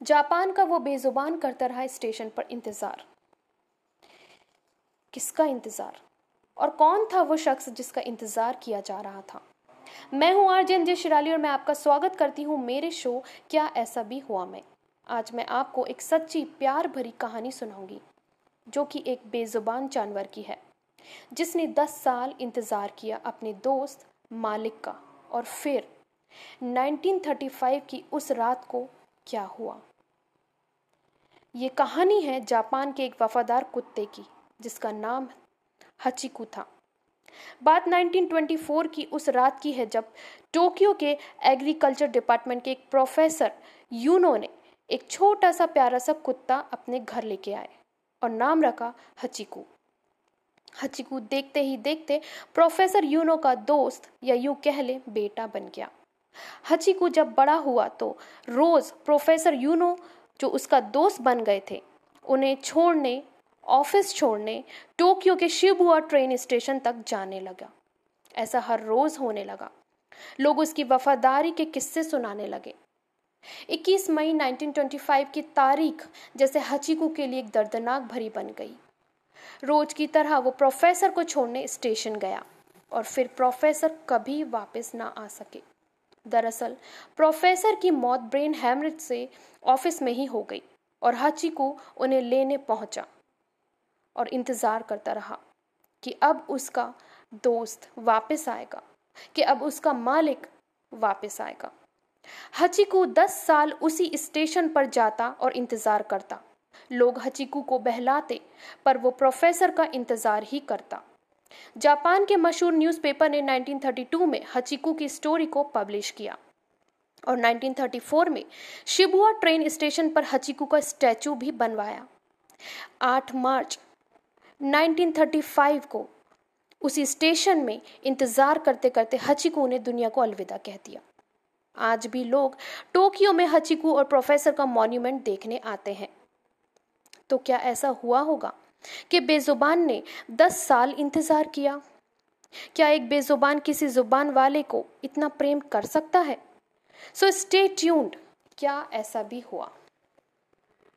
Japan का वो बेजुबान करता रहा स्टेशन पर इंतज़ार। किसका इंतज़ार? और कौन था वो शख्स जिसका इंतज़ार किया जा रहा था? मैं हूँ आरजन जय शिराली और मैं आपका स्वागत करती हूँ मेरे शो क्या ऐसा भी हुआ मैं। आज मैं आपको एक सच्ची प्यार भरी कहानी सुनाऊँगी, जो कि एक बेजुबान जानवर की है, जिसने दस साल इंतज़ार किया अपने दोस्त मालिक का, और फिर 1935 की उस रात को क्या हुआ? ये कहानी है जापान के एक वफादार कुत्ते की, जिसका नाम हचिकू था। बात 1924 की उस रात की है जब टोक्यो के एग्रीकल्चर डिपार्टमेंट के एक प्रोफेसर यूनो ने एक छोटा सा प्यारा सा कुत्ता अपने घर लेके आए और नाम रखा हचिकू। हचिकू देखते ही देखते प्रोफेसर यूनो का दोस्त या यूँ कह ले बेटा बन गया। हचिकू जब बड़ा हुआ तो रोज प्रोफेसर यूनो, जो उसका दोस्त बन गए थे, उन्हें छोड़ने, ऑफ़िस छोड़ने, टोक्यो के शिबुआ ट्रेन स्टेशन तक जाने लगा। ऐसा हर रोज होने लगा। लोग उसकी वफादारी के किस्से सुनाने लगे। 21 मई 1925 की तारीख जैसे हचिकू के लिए एक दर्दनाक भरी बन गई। रोज की तरह वो प्रोफेसर को छोड़ने स्टेशन गया और फिर प्रोफेसर कभी वापस ना आ सके। दरअसल, प्रोफेसर की मौत ब्रेन हैमरेज से ऑफ़िस में ही हो गई और हचिकू उन्हें लेने पहुँचा और इंतज़ार करता रहा कि अब उसका दोस्त वापस आएगा, कि अब उसका मालिक वापस आएगा। हचिकू दस साल उसी स्टेशन पर जाता और इंतज़ार करता। लोग हचिकू को बहलाते, पर वो प्रोफेसर का इंतज़ार ही करता। जापान के मशहूर न्यूज़पेपर ने 1932 में हचिकू की स्टोरी को पब्लिश किया और 1934 में शिबुआ ट्रेन स्टेशन पर हचिकू का स्टैचू भी बनवाया। 8 मार्च 1935 को उसी स्टेशन में इंतज़ार करते करते हचिकू ने दुनिया को अलविदा कह दिया। आज भी लोग टोक्यो में हचिकू और प्रोफेसर का मॉन्यूमेंट देखने आते हैं। तो क्या ऐसा हुआ होगा? कि बेजुबान ने दस साल इंतज़ार किया। क्या एक बेजुबान किसी ज़ुबान वाले को इतना प्रेम कर सकता है? सो स्टे ट्यून्ड क्या ऐसा भी हुआ?